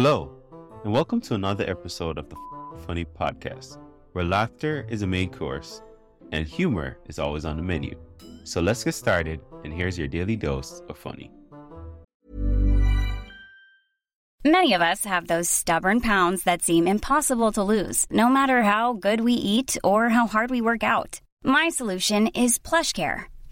Hello, and welcome to another episode of the Funny Podcast, where laughter is a main course and humor is always on the menu. So let's get started, and here's your daily dose of funny. Many of us have those stubborn pounds that seem impossible to lose, no matter how good we eat or how hard we work out. My solution is PlushCare.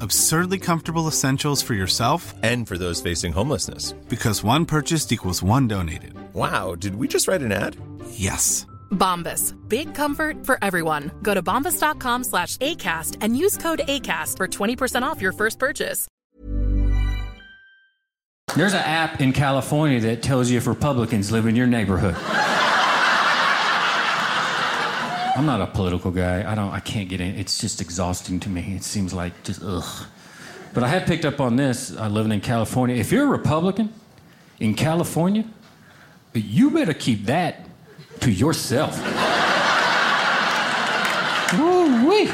Absurdly comfortable essentials for yourself and for those facing homelessness. Because one purchased equals one donated. Wow, did we just write an ad? Yes. Bombas. Big comfort for everyone. Go to bombas.com slash ACAST and use code ACAST for 20% off your first purchase. There's an app in California that tells you if Republicans live in your neighborhood. I'm not a political guy. I don't. I can't get in. It's just exhausting to me. It seems like just ugh. But I have picked up on this. I living in California. If you're a Republican in California, you better keep that to yourself. Woo-wee.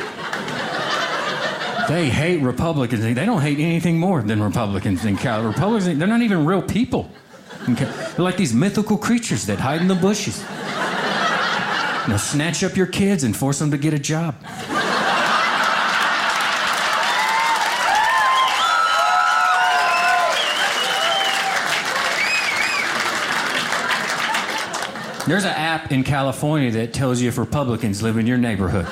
They hate Republicans. They don't hate anything more than Republicans in California. Republicans, they're not even real people. They're like these mythical creatures that hide in the bushes. Know, snatch up your kids and force them to get a job. There's an app in California that tells you if Republicans live in your neighborhood.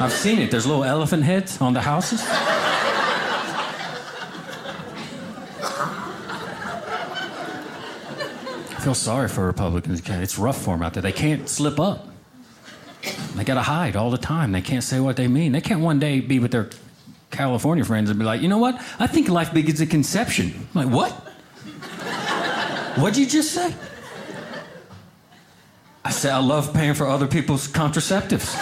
I've seen it. There's little elephant heads on the houses. Feel sorry for Republicans. It's rough for them out there. They can't slip up. They got to hide all the time. They can't say what they mean. They can't one day be with their California friends and be like, you know what? I think life begins at conception. I'm like, what? What'd you just say? I said, I love paying for other people's contraceptives.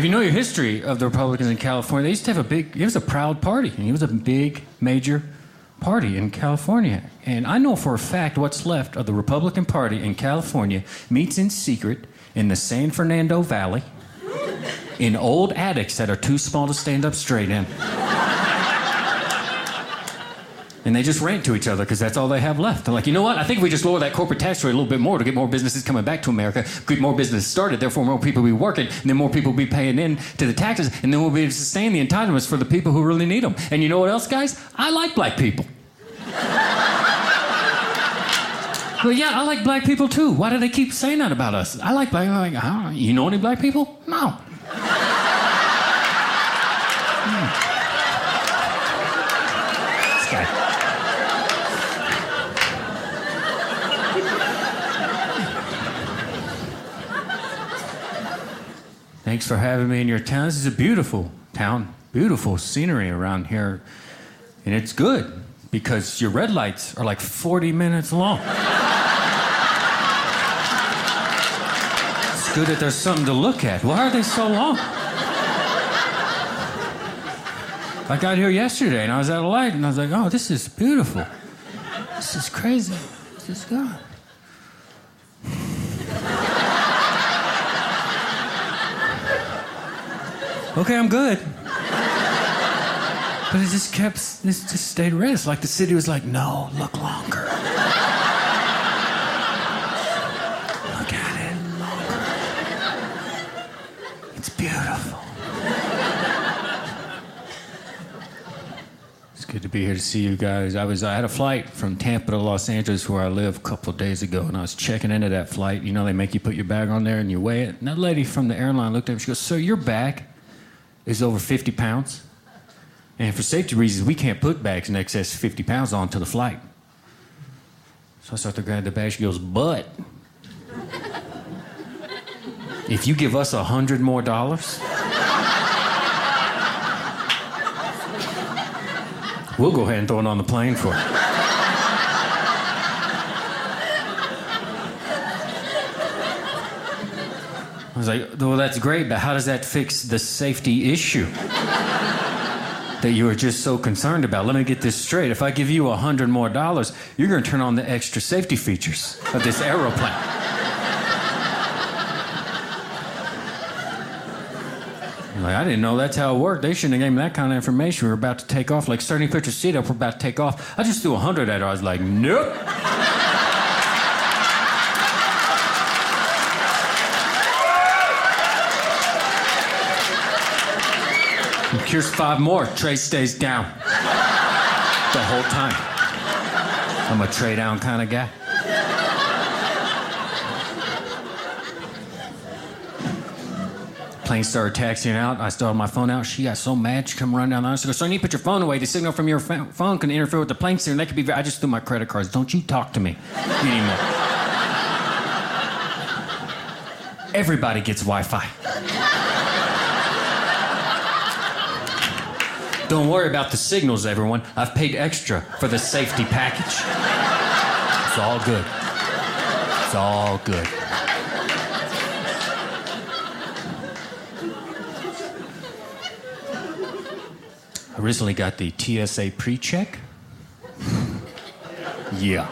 If you know your history of the Republicans in California, they used to have a big, it was a proud party. And it was a big, major party in California. And I know for a fact what's left of the Republican Party in California meets in secret in the San Fernando Valley in old attics that are too small to stand up straight in. And they just rant to each other because that's all they have left. They're like, you know what? I think if we just lower that corporate tax rate a little bit more to get more businesses coming back to America, get more business started, therefore more people will be working, and then more people will be paying in to the taxes, and then we'll be able to sustain the entitlements for the people who really need them. And you know what else, guys? I like black people. well, yeah, I like black people too. Why do they keep saying that about us? I like black. Like, you know any black people? No. Thanks for having me in your town. This is a beautiful town, beautiful scenery around here. And it's good because your red lights are like 40 minutes long. It's good that there's something to look at. Why are they so long? I got here yesterday and I was at a light and I was like, oh, this is beautiful. This is crazy. This is good. Okay, I'm good. But it just kept, it just stayed red. It's like the city was like, no, look longer. look at it longer. It's beautiful. It's good to be here to see you guys. I was I had a flight from Tampa to Los Angeles where I live a couple of days ago and I was checking into that flight. You know they make you put your bag on there and you weigh it. And that lady from the airline looked at me, she goes, Sir, your bag is over 50 pounds. And for safety reasons, we can't put bags in excess of 50 pounds onto the flight. So I start to grab the bag. She goes, But if you give us a hundred more dollars, we'll go ahead and throw it on the plane for you. Was like, well, that's great, but how does that fix the safety issue that you were just so concerned about? Let me get this straight. If I give you a hundred more dollars, you're going to turn on the extra safety features of this aeroplane. Like, I didn't know that's how it worked. They shouldn't have given me that kind of information. We were about to take off, like starting your seat up, we're about to take off. I just threw a hundred at her. I was like, nope. Here's five more. Tray stays down the whole time. I'm a tray down kind of guy. Plane started taxiing out. I started my phone out. She got so mad. She come running down the aisle. She goes, "So you put your phone away. The signal from your ph- phone can interfere with the plane signal. That could be. I just threw my credit cards. Don't you talk to me anymore. Everybody gets Wi-Fi. Don't worry about the signals, everyone. I've paid extra for the safety package. It's all good. It's all good. I recently got the TSA pre check. Yeah.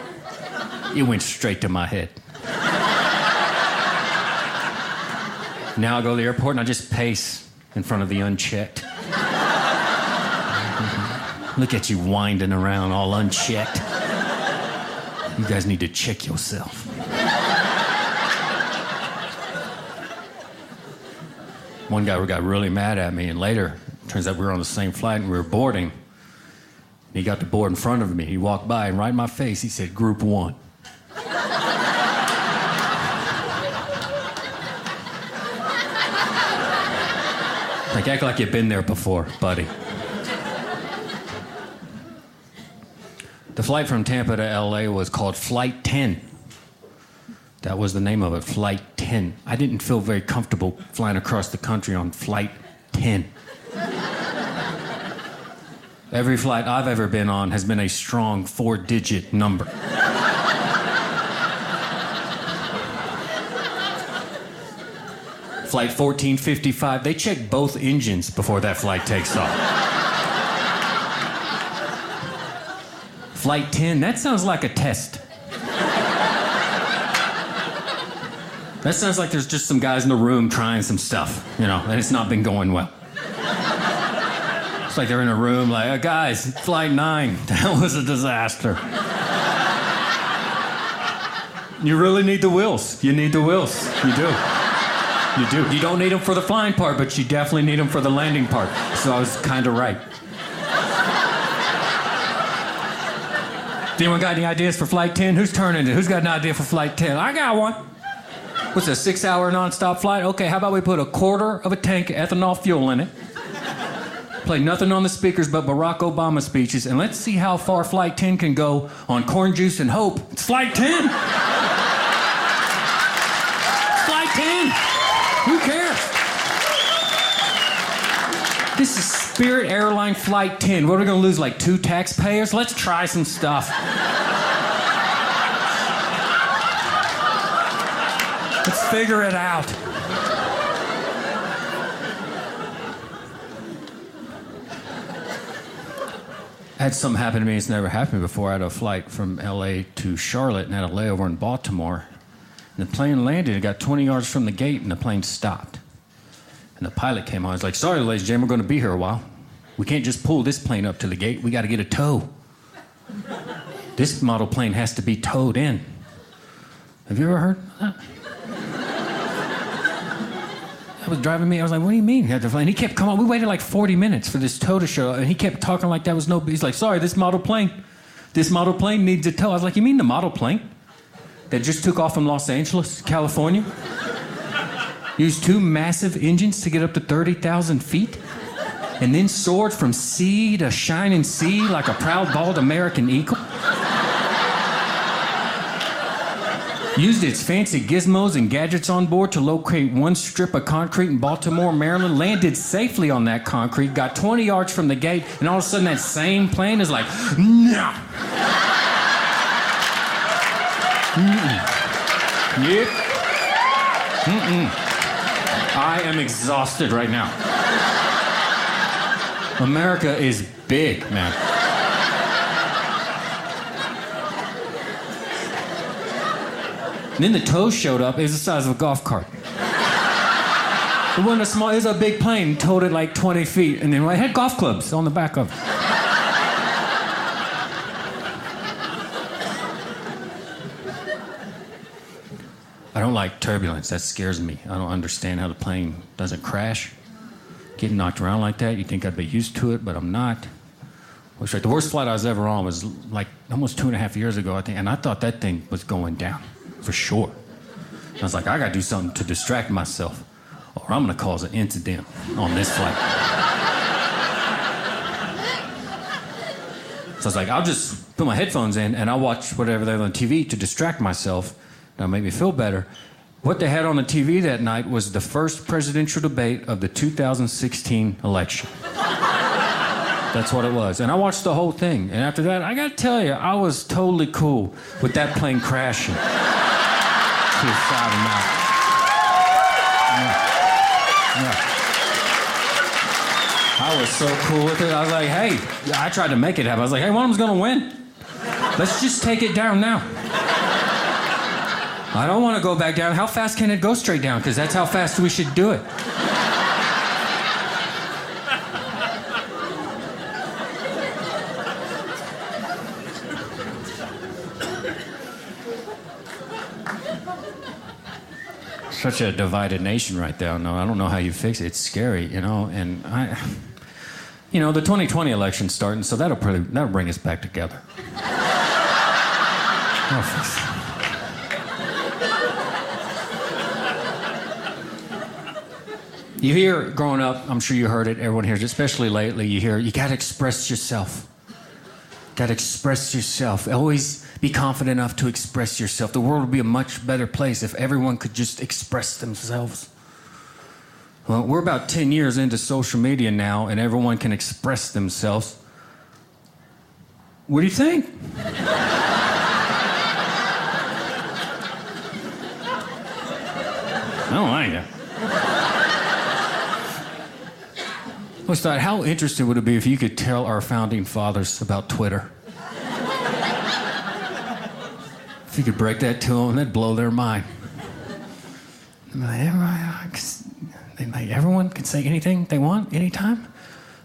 It went straight to my head. Now I go to the airport and I just pace in front of the unchecked. Look at you winding around all unchecked. You guys need to check yourself. One guy got really mad at me, and later, turns out we were on the same flight and we were boarding. He got to board in front of me. He walked by and right in my face, he said, Group one. like, act like you've been there before, buddy. Flight from Tampa to LA was called Flight 10. That was the name of it, Flight 10. I didn't feel very comfortable flying across the country on Flight 10. Every flight I've ever been on has been a strong four digit number. Flight 1455, they check both engines before that flight takes off. Flight 10, that sounds like a test. That sounds like there's just some guys in the room trying some stuff, you know, and it's not been going well. It's like they're in a room, like, "Uh, guys, flight nine, that was a disaster. You really need the wheels. You need the wheels. You do. You do. You don't need them for the flying part, but you definitely need them for the landing part. So I was kind of right. Anyone got any ideas for flight 10? Who's turning it? Who's got an idea for flight 10? I got one. What's a six hour nonstop flight? Okay, how about we put a quarter of a tank of ethanol fuel in it? Play nothing on the speakers but Barack Obama speeches, and let's see how far Flight 10 can go on corn juice and hope. It's Flight 10! Spirit Airline Flight 10. What are we going to lose? Like two taxpayers? Let's try some stuff. Let's figure it out. had something happen to me it's never happened before. I had a flight from LA to Charlotte and had a layover in Baltimore. And the plane landed, it got 20 yards from the gate, and the plane stopped. And the pilot came on. He's like, Sorry, ladies and gentlemen, we're going to be here a while. We can't just pull this plane up to the gate. We got to get a tow. this model plane has to be towed in." Have you ever heard that? That was driving me. I was like, "What do you mean?" And he kept coming. We waited like 40 minutes for this tow to show, and he kept talking like that was no. He's like, "Sorry, this model plane, this model plane needs a tow." I was like, "You mean the model plane that just took off from Los Angeles, California, used two massive engines to get up to 30,000 feet, and then soared from sea to shining sea like a proud bald American eagle?" used its fancy gizmos and gadgets on board to locate one strip of concrete in Baltimore, Maryland, landed safely on that concrete, got 20 yards from the gate, and all of a sudden that same plane is like, no. Mm-mm. Yep. Mm-mm. I am exhausted right now. America is big, man. And then the tow showed up. It was the size of a golf cart. It wasn't a small, it was a big plane, towed it like 20 feet, and then I had golf clubs on the back of it. I don't like turbulence. That scares me. I don't understand how the plane doesn't crash. Getting knocked around like that, you think I'd be used to it, but I'm not. Which, like, the worst flight I was ever on was like almost two and a half years ago, I think, and I thought that thing was going down for sure. I was like, I gotta do something to distract myself, or I'm gonna cause an incident on this flight. so I was like, I'll just put my headphones in and I'll watch whatever they're on TV to distract myself. That'll make me feel better. What they had on the TV that night was the first presidential debate of the 2016 election. That's what it was. And I watched the whole thing. And after that, I gotta tell you, I was totally cool with that plane crashing to the side of. Yeah. Yeah. I was so cool with it. I was like, hey, I tried to make it happen. I was like, hey, one of them's gonna win. Let's just take it down now. I don't want to go back down. How fast can it go straight down? Because that's how fast we should do it. Such a divided nation right there. No, I don't know how you fix it. It's scary, you know. And I, you know, the 2020 election's starting, so that'll probably that'll bring us back together. Oh, You hear growing up, I'm sure you heard it, everyone hears it, especially lately, you hear, you gotta express yourself. Gotta express yourself. Always be confident enough to express yourself. The world would be a much better place if everyone could just express themselves. Well, we're about 10 years into social media now, and everyone can express themselves. What do you think? I don't like it. I thought, how interesting would it be if you could tell our founding fathers about Twitter? if you could break that to them, that'd blow their mind. Everyone can say anything they want, anytime?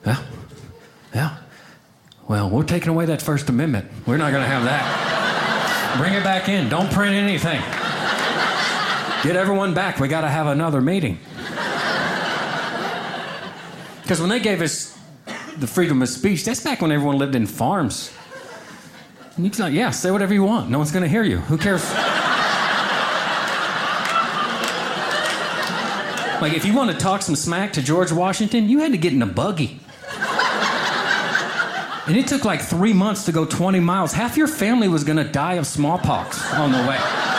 Yeah. Yeah. Well, we're taking away that First Amendment. We're not going to have that. Bring it back in. Don't print anything. Get everyone back. We got to have another meeting. Because when they gave us the freedom of speech, that's back when everyone lived in farms. And you can like, yeah, say whatever you want. No one's going to hear you. Who cares? like, if you want to talk some smack to George Washington, you had to get in a buggy. And it took like three months to go 20 miles. Half your family was going to die of smallpox on the way.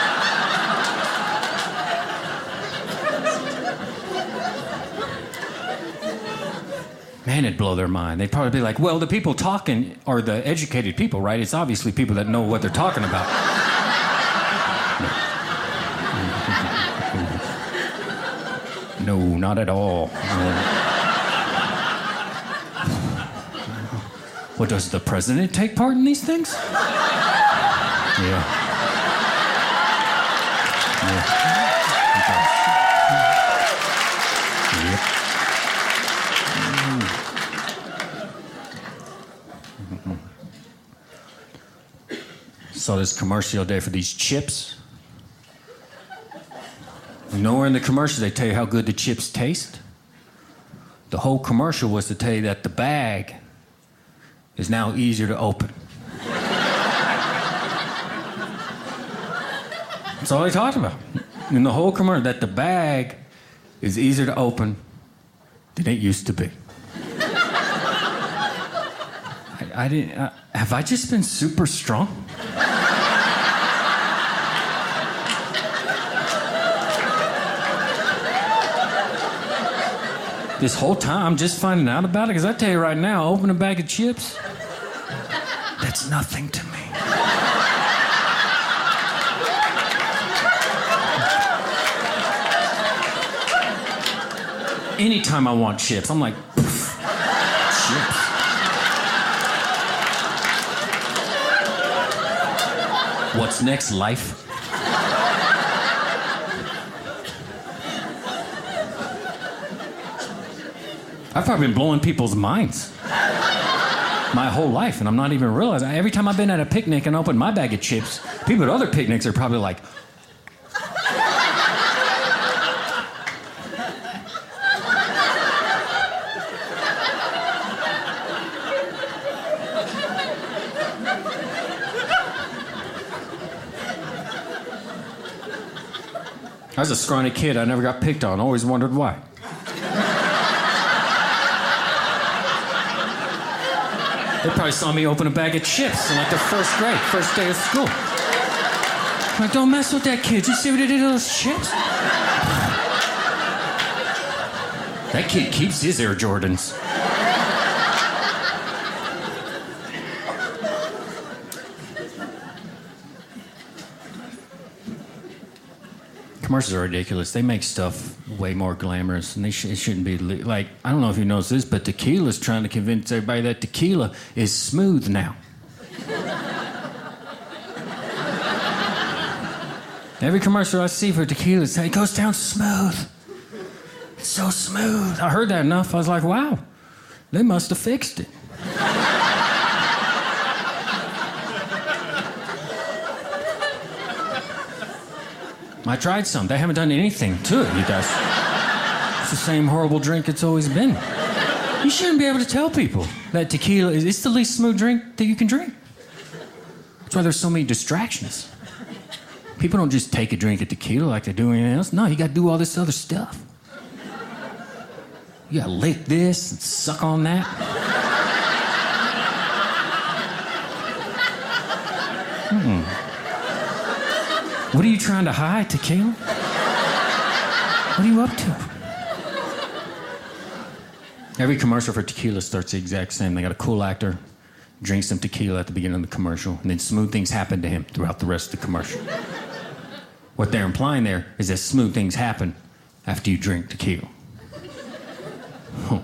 Man, it'd blow their mind. They'd probably be like, well, the people talking are the educated people, right? It's obviously people that know what they're talking about. No, not at all. What does the president take part in these things? Yeah. Saw this commercial the day for these chips. Nowhere in the commercial they tell you how good the chips taste. The whole commercial was to tell you that the bag is now easier to open. That's all they talked about. In the whole commercial, that the bag is easier to open than it used to be. I, I didn't. Uh, have I just been super strong? This whole time, I'm just finding out about it. Because I tell you right now, open a bag of chips, that's nothing to me. Anytime I want chips, I'm like, chips. What's next, life? I've probably been blowing people's minds my whole life, and I'm not even realizing. Every time I've been at a picnic and opened my bag of chips, people at other picnics are probably like, I was a scrawny kid. I never got picked on. Always wondered why. They probably saw me open a bag of chips in like the first grade, first day of school. Like, don't mess with that kid. You see what he did to those chips? That kid keeps his Air Jordans. Commercials are ridiculous. They make stuff way more glamorous, and they sh- it shouldn't be li- like. I don't know if you noticed this, but tequila's trying to convince everybody that tequila is smooth now. Every commercial I see for tequila, it goes down smooth. It's so smooth. I heard that enough. I was like, wow, they must have fixed it. I tried some. They haven't done anything to it, you guys. The same horrible drink it's always been. You shouldn't be able to tell people that tequila is it's the least smooth drink that you can drink. That's why there's so many distractions. People don't just take a drink of tequila like they do anything else. No, you got to do all this other stuff. You got to lick this and suck on that. Hmm. What are you trying to hide, tequila? What are you up to? Every commercial for tequila starts the exact same. They got a cool actor, drinks some tequila at the beginning of the commercial, and then smooth things happen to him throughout the rest of the commercial. What they're implying there is that smooth things happen after you drink tequila.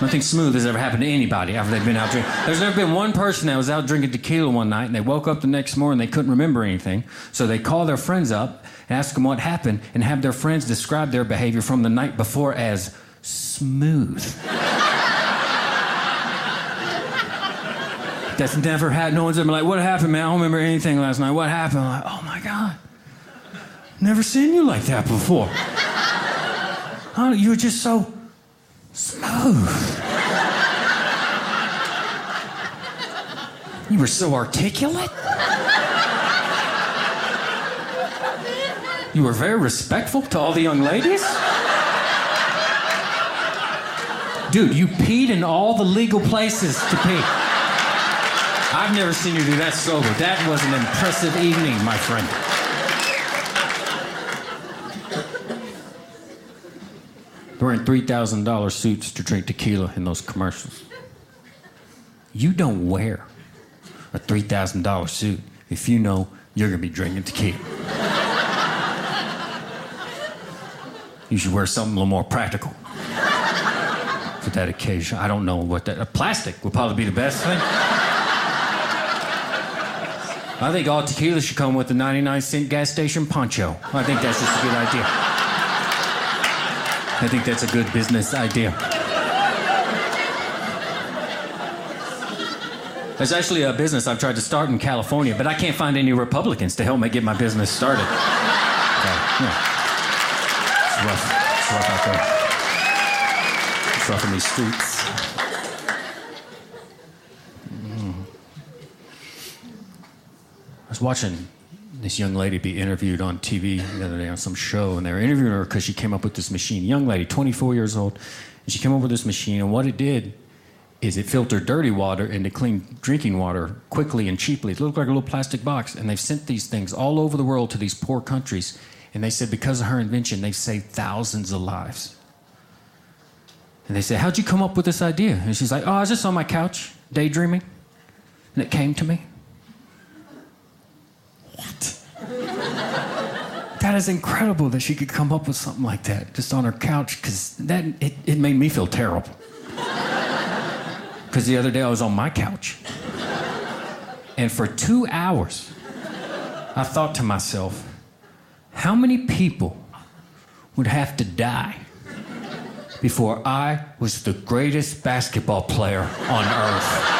Nothing smooth has ever happened to anybody after they've been out drinking. There's never been one person that was out drinking tequila one night and they woke up the next morning and they couldn't remember anything. So they call their friends up ask them what happened and have their friends describe their behavior from the night before as smooth. That's never happened. No one's ever like, what happened, man? I don't remember anything last night. What happened? I'm like, oh my God. Never seen you like that before. Huh? You were just so smooth. You were so articulate. You were very respectful to all the young ladies. Dude, you peed in all the legal places to pee. I've never seen you do that sober. That was an impressive evening, my friend. Wearing $3,000 suits to drink tequila in those commercials. You don't wear a $3,000 suit if you know you're going to be drinking tequila. You should wear something a little more practical. for that occasion. I don't know what that. Uh, plastic would probably be the best thing. I think all tequila should come with a 99 cent gas station poncho. I think that's just a good idea. I think that's a good business idea. There's actually a business I've tried to start in California, but I can't find any Republicans to help me get my business started. So, yeah. Rough. It's rough out there. It's rough in these streets. Mm. I was watching this young lady be interviewed on TV the other day on some show, and they were interviewing her because she came up with this machine. Young lady, 24 years old, and she came up with this machine, and what it did is it filtered dirty water into clean drinking water quickly and cheaply. It looked like a little plastic box, and they've sent these things all over the world to these poor countries. And they said because of her invention, they've saved thousands of lives. And they said, How'd you come up with this idea? And she's like, Oh, I was just on my couch daydreaming, and it came to me. What? that is incredible that she could come up with something like that just on her couch, because that it, it made me feel terrible. Because the other day I was on my couch. And for two hours, I thought to myself, how many people would have to die before I was the greatest basketball player on earth?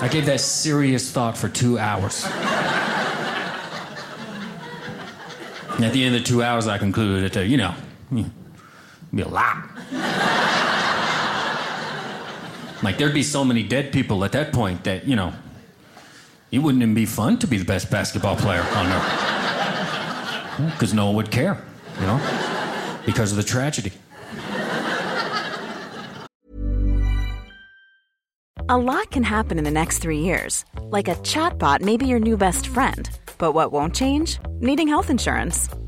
I gave that serious thought for two hours. At the end of the two hours, I concluded that, you know, be a lot. like, there'd be so many dead people at that point that, you know, it wouldn't even be fun to be the best basketball player on earth. Because no one would care, you know, because of the tragedy. A lot can happen in the next three years. Like a chatbot may be your new best friend. But what won't change? Needing health insurance.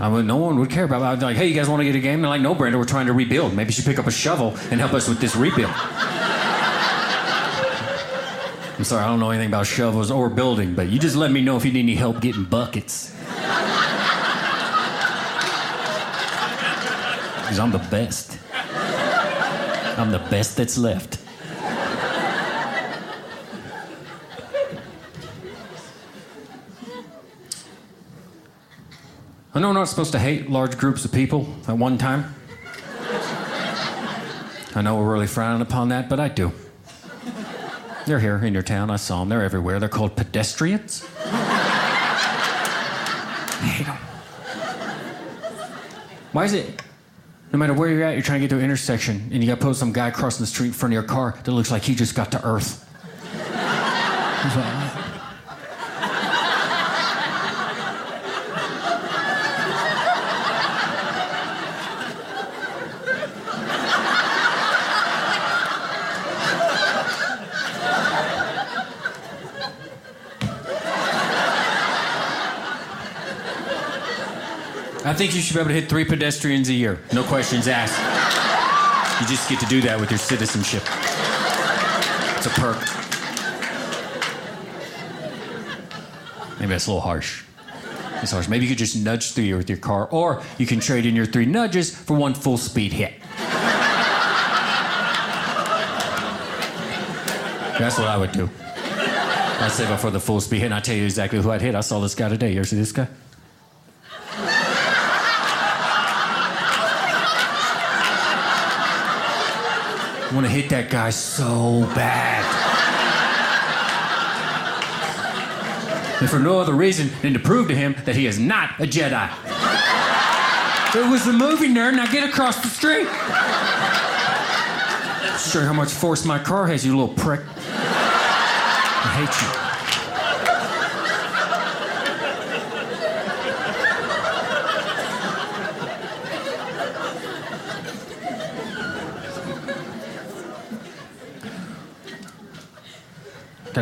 I mean, no one would care about. It. I'd be like, hey, you guys want to get a game? They're like, no, Brandon, we're trying to rebuild. Maybe you should pick up a shovel and help us with this rebuild. I'm sorry, I don't know anything about shovels or building, but you just let me know if you need any help getting buckets. Because I'm the best. I'm the best that's left. I know we're not supposed to hate large groups of people at one time. I know we're really frowning upon that, but I do. They're here in your town. I saw them. They're everywhere. They're called pedestrians. Hate them. Why is it? No matter where you're at, you're trying to get to an intersection, and you got to put some guy crossing the street in front of your car that looks like he just got to Earth. Think you should be able to hit three pedestrians a year. No questions asked. You just get to do that with your citizenship. It's a perk. Maybe that's a little harsh. It's harsh. Maybe you could just nudge through with your car, or you can trade in your three nudges for one full speed hit. That's what I would do. I'll save it for the full speed, hit, and I'll tell you exactly who I'd hit. I saw this guy today. You ever see this guy? Want to hit that guy so bad. and for no other reason than to prove to him that he is not a Jedi. It was the movie nerd, now get across the street. Show you how much force my car has, you little prick. I hate you.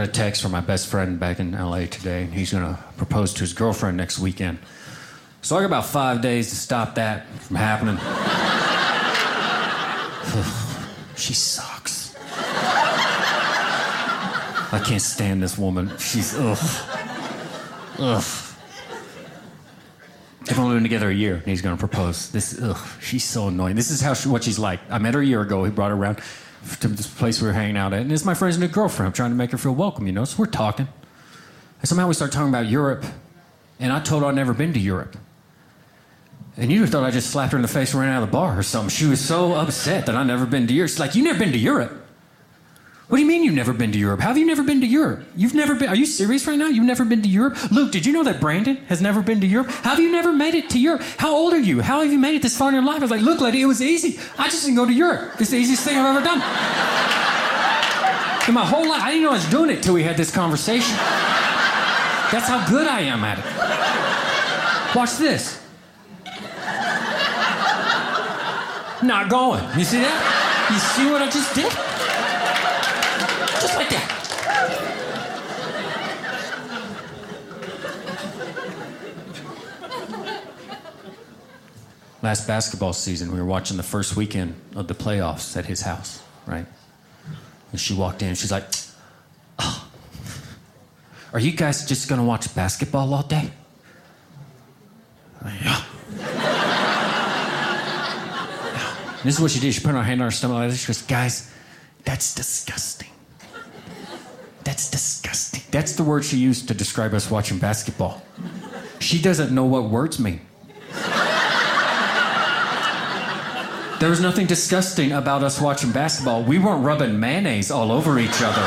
A text from my best friend back in LA today. He's gonna propose to his girlfriend next weekend. So I got about five days to stop that from happening. she sucks. I can't stand this woman. She's ugh. Ugh. They've only been together a year, and he's gonna propose. This, ugh, she's so annoying. This is how she, what she's like. I met her a year ago. He brought her around to this place we were hanging out at, and it's my friend's new girlfriend. I'm trying to make her feel welcome, you know. So we're talking, and somehow we start talking about Europe, and I told her I'd never been to Europe. And you thought I just slapped her in the face and ran out of the bar or something. She was so upset that I'd never been to Europe. She's like, You never been to Europe? What do you mean you've never been to Europe? How have you never been to Europe? You've never been. Are you serious right now? You've never been to Europe? Luke, did you know that Brandon has never been to Europe? How have you never made it to Europe? How old are you? How have you made it this far in your life? I was like, Look, lady, it was easy. I just didn't go to Europe. It's the easiest thing I've ever done. In my whole life, I didn't know I was doing it till we had this conversation. That's how good I am at it. Watch this. Not going. You see that? You see what I just did? Last basketball season, we were watching the first weekend of the playoffs at his house, right? And she walked in, she's like, oh, Are you guys just gonna watch basketball all day? Yeah. This is what she did. She put her hand on her stomach like this. She goes, Guys, that's disgusting. That's disgusting. That's the word she used to describe us watching basketball. She doesn't know what words mean. There was nothing disgusting about us watching basketball. We weren't rubbing mayonnaise all over each other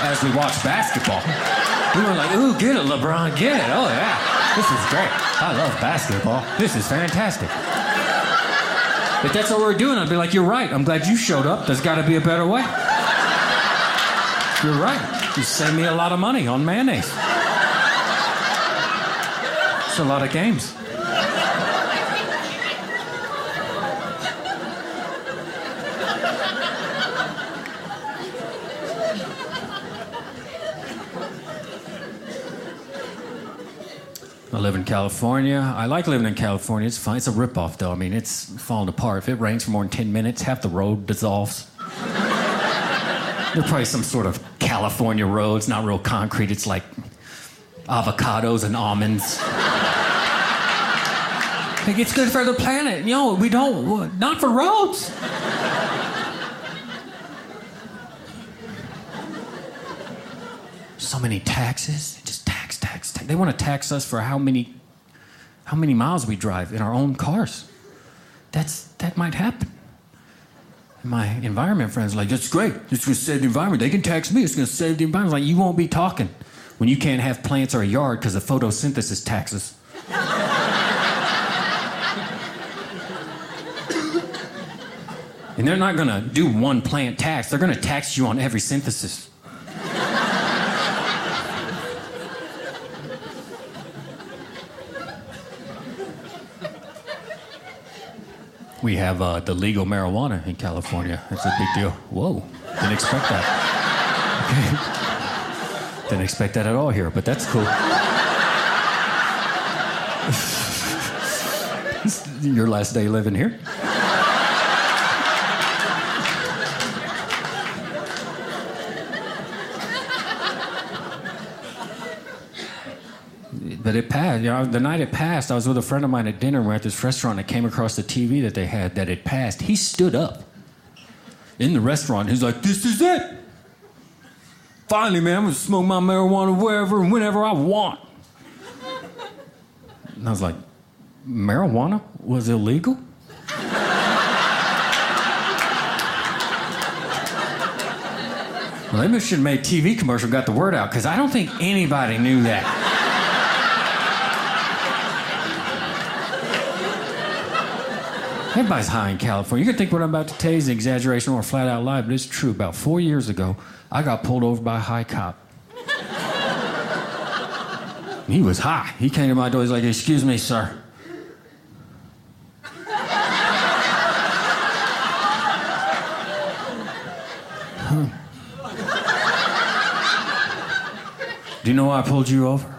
as we watched basketball. We were like, ooh, get it, LeBron, get it. Oh, yeah. This is great. I love basketball. This is fantastic. If that's what we're doing, I'd be like, you're right. I'm glad you showed up. There's got to be a better way. You're right. You saved me a lot of money on mayonnaise. It's a lot of games. I live in California. I like living in California. It's fine. It's a ripoff, though. I mean, it's falling apart. If it rains for more than 10 minutes, half the road dissolves. There's probably some sort of California road. It's not real concrete. It's like avocados and almonds. Like, it's good for the planet. You know, we don't, not for roads. So many taxes. Just tax, tax, tax. They want to tax us for how many, how many miles we drive in our own cars. That's, that might happen. My environment friends like, that's great. It's going to save the environment. They can tax me. It's going to save the environment. Like, you won't be talking when you can't have plants or a yard because of photosynthesis taxes. and they're not going to do one plant tax. They're going to tax you on every synthesis. We have uh, the legal marijuana in California. It's a big deal. Whoa, didn't expect that. Okay. Didn't expect that at all here, but that's cool. Your last day living here? It passed. You know, the night it passed, I was with a friend of mine at dinner. We're at this restaurant. I came across the TV that they had that it passed. He stood up in the restaurant. He's like, "This is it. finally, man, I'm gonna smoke my marijuana wherever and whenever I want. And I was like, marijuana was illegal? Well, we should have made TV commercial, got the word out, because I don't think anybody knew that. Everybody's high in California. You can think what I'm about to tell you is an exaggeration or a flat out lie, but it's true. About four years ago, I got pulled over by a high cop. he was high. He came to my door. He's like, Excuse me, sir. Do you know why I pulled you over?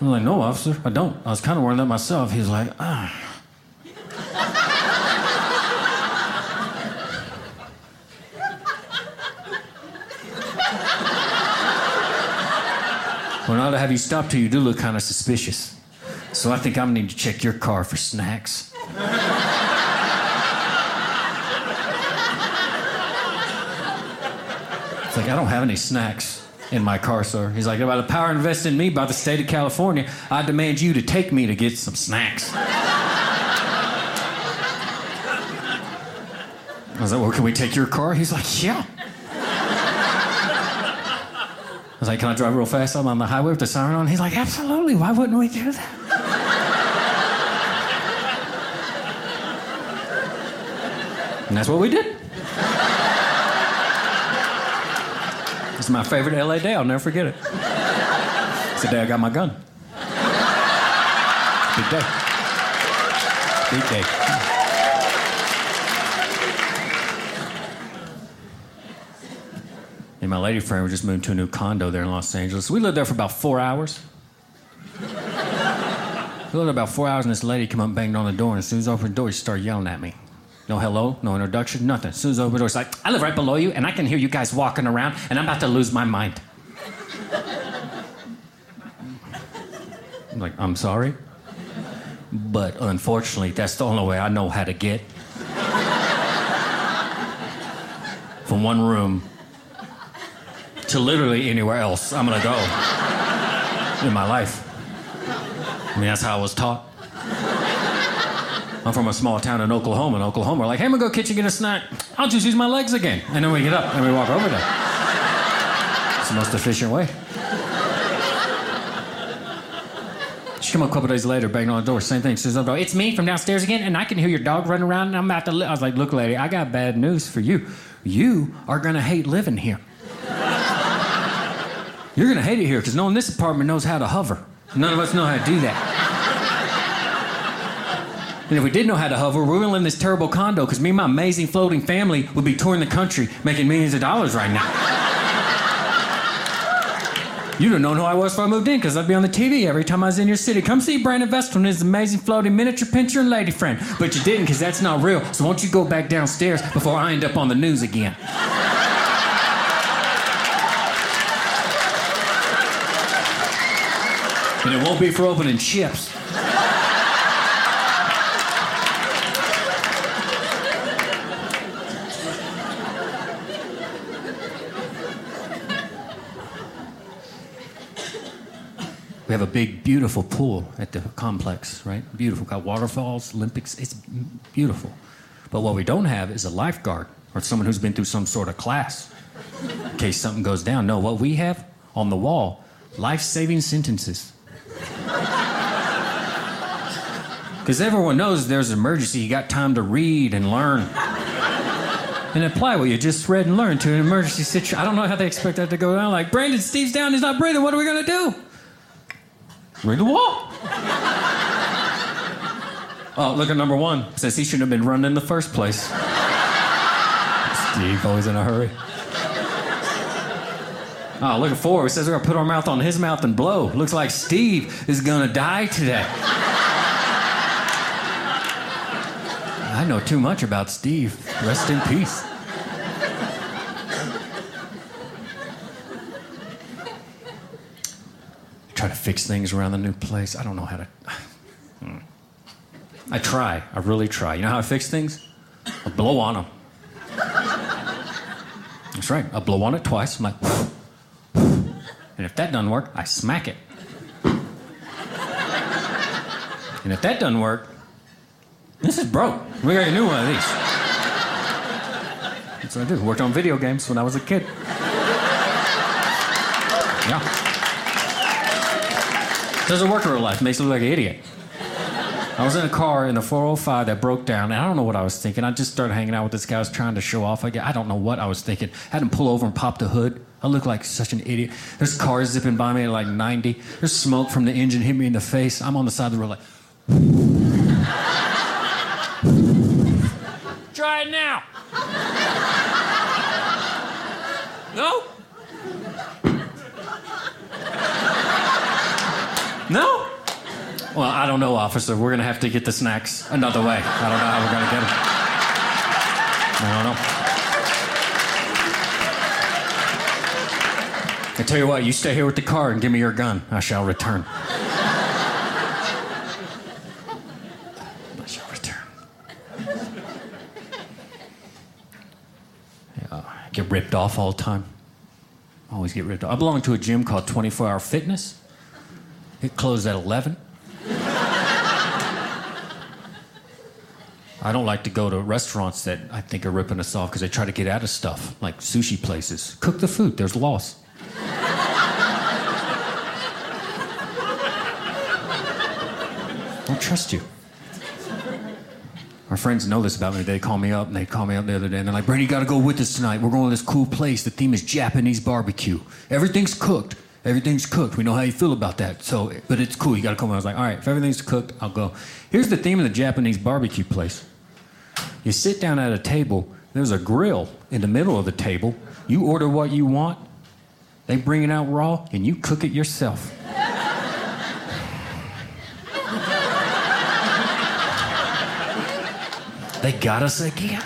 I'm like, No, officer, I don't. I was kind of worried that myself. He's like, Ah. To have you stopped here, you do look kind of suspicious. So I think I'm gonna need to check your car for snacks. It's like, I don't have any snacks in my car, sir. He's like, by the power invested in me by the state of California, I demand you to take me to get some snacks. I was like, well, can we take your car? He's like, yeah. I was like, can I drive real fast? I'm on the highway with the siren on. He's like, absolutely. Why wouldn't we do that? And that's what we did. It's my favorite LA day. I'll never forget it. It's the day I got my gun. Big day. Big day. And my lady friend, we just moved to a new condo there in Los Angeles. We lived there for about four hours. we lived there about four hours, and this lady came up banged on the door. And as soon as I opened the door, she started yelling at me. No hello, no introduction, nothing. As soon as I opened the door, she's like, I live right below you, and I can hear you guys walking around, and I'm about to lose my mind. I'm like, I'm sorry. But unfortunately, that's the only way I know how to get from one room to literally anywhere else I'm gonna go in my life. I mean, that's how I was taught. I'm from a small town in Oklahoma. In Oklahoma, we're like, hey, I'm gonna go kitchen get a snack. I'll just use my legs again. And then we get up and we walk over there. It's the most efficient way. She come up a couple days later, banging on the door, same thing. She says, it's me from downstairs again, and I can hear your dog running around, and I'm about to. Li-. I was like, look, lady, I got bad news for you. You are gonna hate living here. You're gonna hate it here because no one in this apartment knows how to hover. None of us know how to do that. And if we did know how to hover, we wouldn't live in this terrible condo because me and my amazing floating family would be touring the country making millions of dollars right now. You'd have known who I was before I moved in because I'd be on the TV every time I was in your city. Come see Brandon Vestal and his amazing floating miniature pinscher and lady friend. But you didn't because that's not real. So won't you go back downstairs before I end up on the news again? And it won't be for opening chips. We have a big, beautiful pool at the complex, right? Beautiful. Got waterfalls, Olympics. It's beautiful. But what we don't have is a lifeguard or someone who's been through some sort of class in case something goes down. No, what we have on the wall life saving sentences. Because everyone knows there's an emergency, you got time to read and learn. And apply what you just read and learned to an emergency situation. I don't know how they expect that to go down. Like, Brandon, Steve's down, he's not breathing. What are we to do? Read the wall. oh, look at number one. Says he shouldn't have been running in the first place. Steve, always in a hurry. Oh, look at four. He says we're gonna put our mouth on his mouth and blow. Looks like Steve is gonna die today. I know too much about Steve. Rest in peace. Try to fix things around the new place. I don't know how to. I try. I really try. You know how I fix things? I blow on them. That's right. I blow on it twice. I'm like, And if that doesn't work, I smack it. and if that doesn't work, this is broke. We got a new one of these. That's what I did. Worked on video games when I was a kid. Yeah. Doesn't work in real life. Makes you look like an idiot. I was in a car in the 405 that broke down, and I don't know what I was thinking. I just started hanging out with this guy. I was trying to show off. I I don't know what I was thinking. I had him pull over and pop the hood. I look like such an idiot. There's cars zipping by me at like 90. There's smoke from the engine hit me in the face. I'm on the side of the road like. It now. No? No? Well, I don't know, officer. We're gonna have to get the snacks another way. I don't know how we're gonna get them. I don't know. I tell you what, you stay here with the car and give me your gun. I shall return. I shall return. Yeah, I get ripped off all the time. I Always get ripped off. I belong to a gym called 24 Hour Fitness. It closed at 11. I don't like to go to restaurants that I think are ripping us off because they try to get out of stuff, like sushi places. Cook the food, there's loss. don't trust you. Our friends know this about me. They call me up and they call me up the other day and they're like, Brady, you gotta go with us tonight. We're going to this cool place. The theme is Japanese barbecue. Everything's cooked. Everything's cooked. We know how you feel about that. So, but it's cool. You gotta come. I was like, all right, if everything's cooked, I'll go. Here's the theme of the Japanese barbecue place. You sit down at a table. There's a grill in the middle of the table. You order what you want. They bring it out raw, and you cook it yourself. They got us again.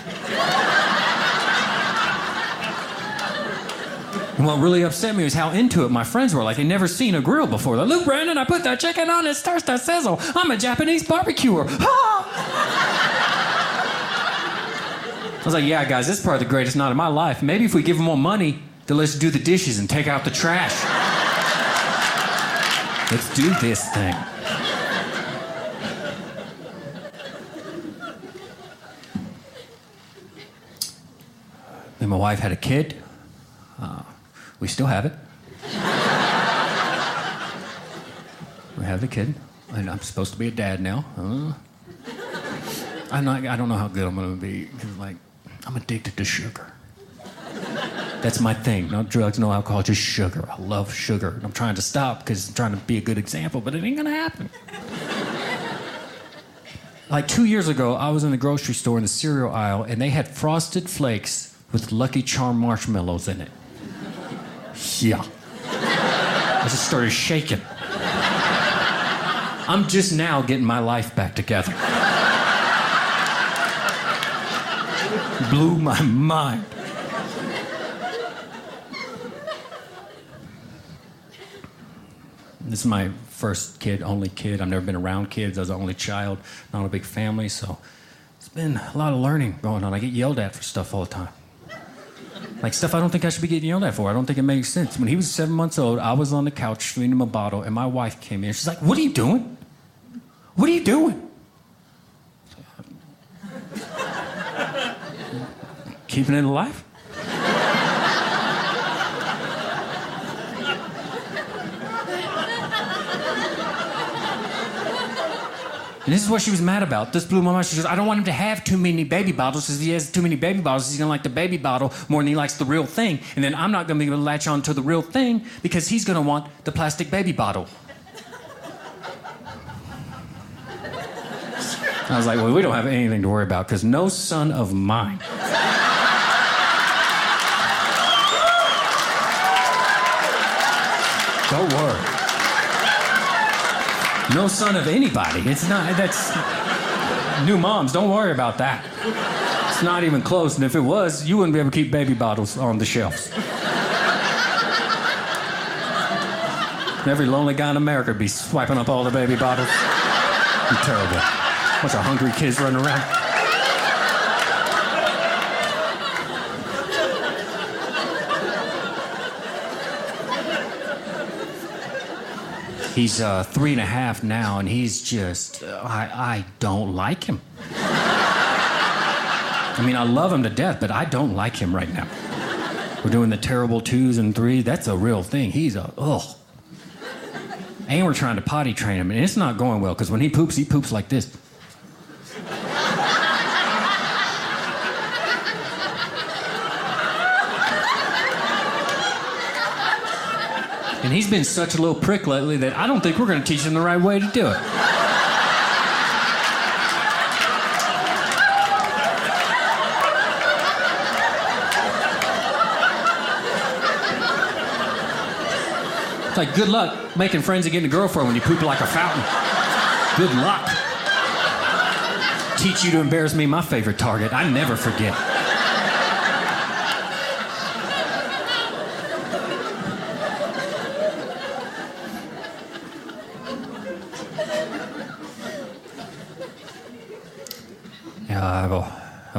And what really upset me was how into it my friends were. Like, they'd never seen a grill before. Like, look, Brandon, I put that chicken on, it starts to sizzle. I'm a Japanese barbecuer. I was like, yeah, guys, this is probably the greatest night of my life. Maybe if we give them more money, they'll let us do the dishes and take out the trash. Let's do this thing. And my wife had a kid. Uh, we still have it. we have the kid, and I'm supposed to be a dad now. Uh, I'm not. I don't know how good I'm gonna be because, like, I'm addicted to sugar. That's my thing. No drugs, no alcohol, just sugar. I love sugar. And I'm trying to stop because I'm trying to be a good example, but it ain't gonna happen. like two years ago, I was in the grocery store in the cereal aisle, and they had frosted flakes with Lucky Charm marshmallows in it. Yeah. I just started shaking. I'm just now getting my life back together. Blew my mind. This is my first kid, only kid. I've never been around kids. I was the only child, not a big family, so it's been a lot of learning going on. I get yelled at for stuff all the time. Like stuff I don't think I should be getting yelled at for. I don't think it makes sense. When he was seven months old, I was on the couch feeding him a bottle, and my wife came in. She's like, What are you doing? What are you doing? Keeping it alive? And this is what she was mad about. This blew my mind. She goes, I don't want him to have too many baby bottles because he has too many baby bottles. He's going to like the baby bottle more than he likes the real thing. And then I'm not going to be able to latch on to the real thing because he's going to want the plastic baby bottle. I was like, well, we don't have anything to worry about because no son of mine. Don't worry. No son of anybody. It's not, that's. New moms, don't worry about that. It's not even close, and if it was, you wouldn't be able to keep baby bottles on the shelves. Every lonely guy in America would be swiping up all the baby bottles. Be terrible. Bunch of hungry kids running around. He's uh, three and a half now, and he's just, uh, I, I don't like him. I mean, I love him to death, but I don't like him right now. We're doing the terrible twos and threes. That's a real thing. He's a, ugh. And we're trying to potty train him, and it's not going well because when he poops, he poops like this. And he's been such a little prick lately that I don't think we're going to teach him the right way to do it. It's like, good luck making friends and getting a girlfriend when you poop like a fountain. Good luck. Teach you to embarrass me, my favorite target. I never forget. Yeah, I have a, I have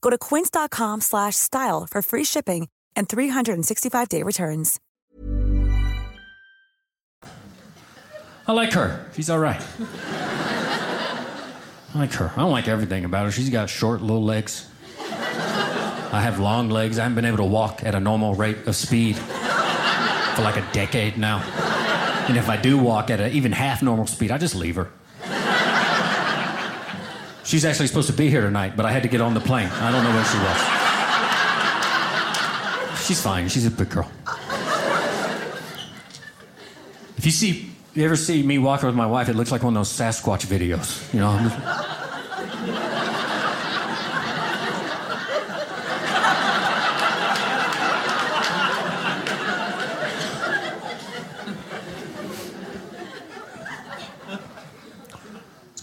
Go to quince.com slash style for free shipping and 365-day returns. I like her. She's all right. I like her. I don't like everything about her. She's got short little legs. I have long legs. I haven't been able to walk at a normal rate of speed for like a decade now. And if I do walk at an even half normal speed, I just leave her. She's actually supposed to be here tonight, but I had to get on the plane. I don't know where she was. She's fine. She's a big girl. If you see, you ever see me walking with my wife, it looks like one of those Sasquatch videos. You know,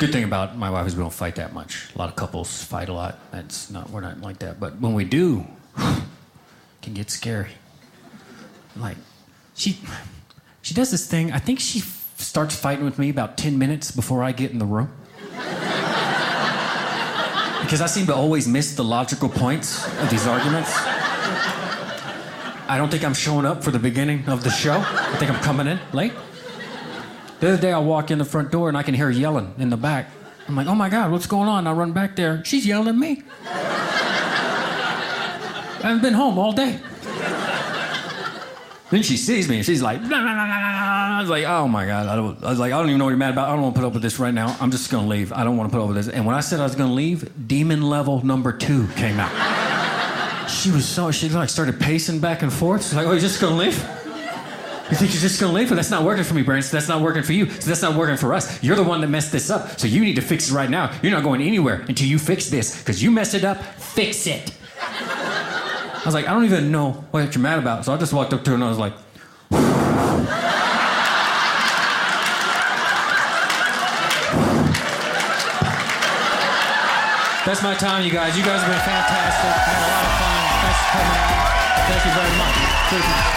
good thing about my wife is we don't fight that much. A lot of couples fight a lot. That's not we're not like that. But when we do, it can get scary. Like she she does this thing. I think she f- starts fighting with me about ten minutes before I get in the room. Because I seem to always miss the logical points of these arguments. I don't think I'm showing up for the beginning of the show. I think I'm coming in late. The other day, I walk in the front door and I can hear yelling in the back. I'm like, oh my God, what's going on? I run back there. She's yelling at me. I haven't been home all day. Then she sees me and she's like. I was like, oh my God. I, don't, I was like, I don't even know what you're mad about. I don't want to put up with this right now. I'm just going to leave. I don't want to put up with this. And when I said I was going to leave, demon level number two came out. She was so, she like started pacing back and forth. She's like, oh, you're just going to leave? You think you're just gonna leave? Well, that's not working for me, Brandon. So that's not working for you. So that's not working for us. You're the one that messed this up. So you need to fix it right now. You're not going anywhere until you fix this. Because you messed it up, fix it. I was like, I don't even know what you're mad about. So I just walked up to her and I was like, That's my time, you guys. You guys have been fantastic. Had a lot of fun. Thanks for coming out. Thank you very much.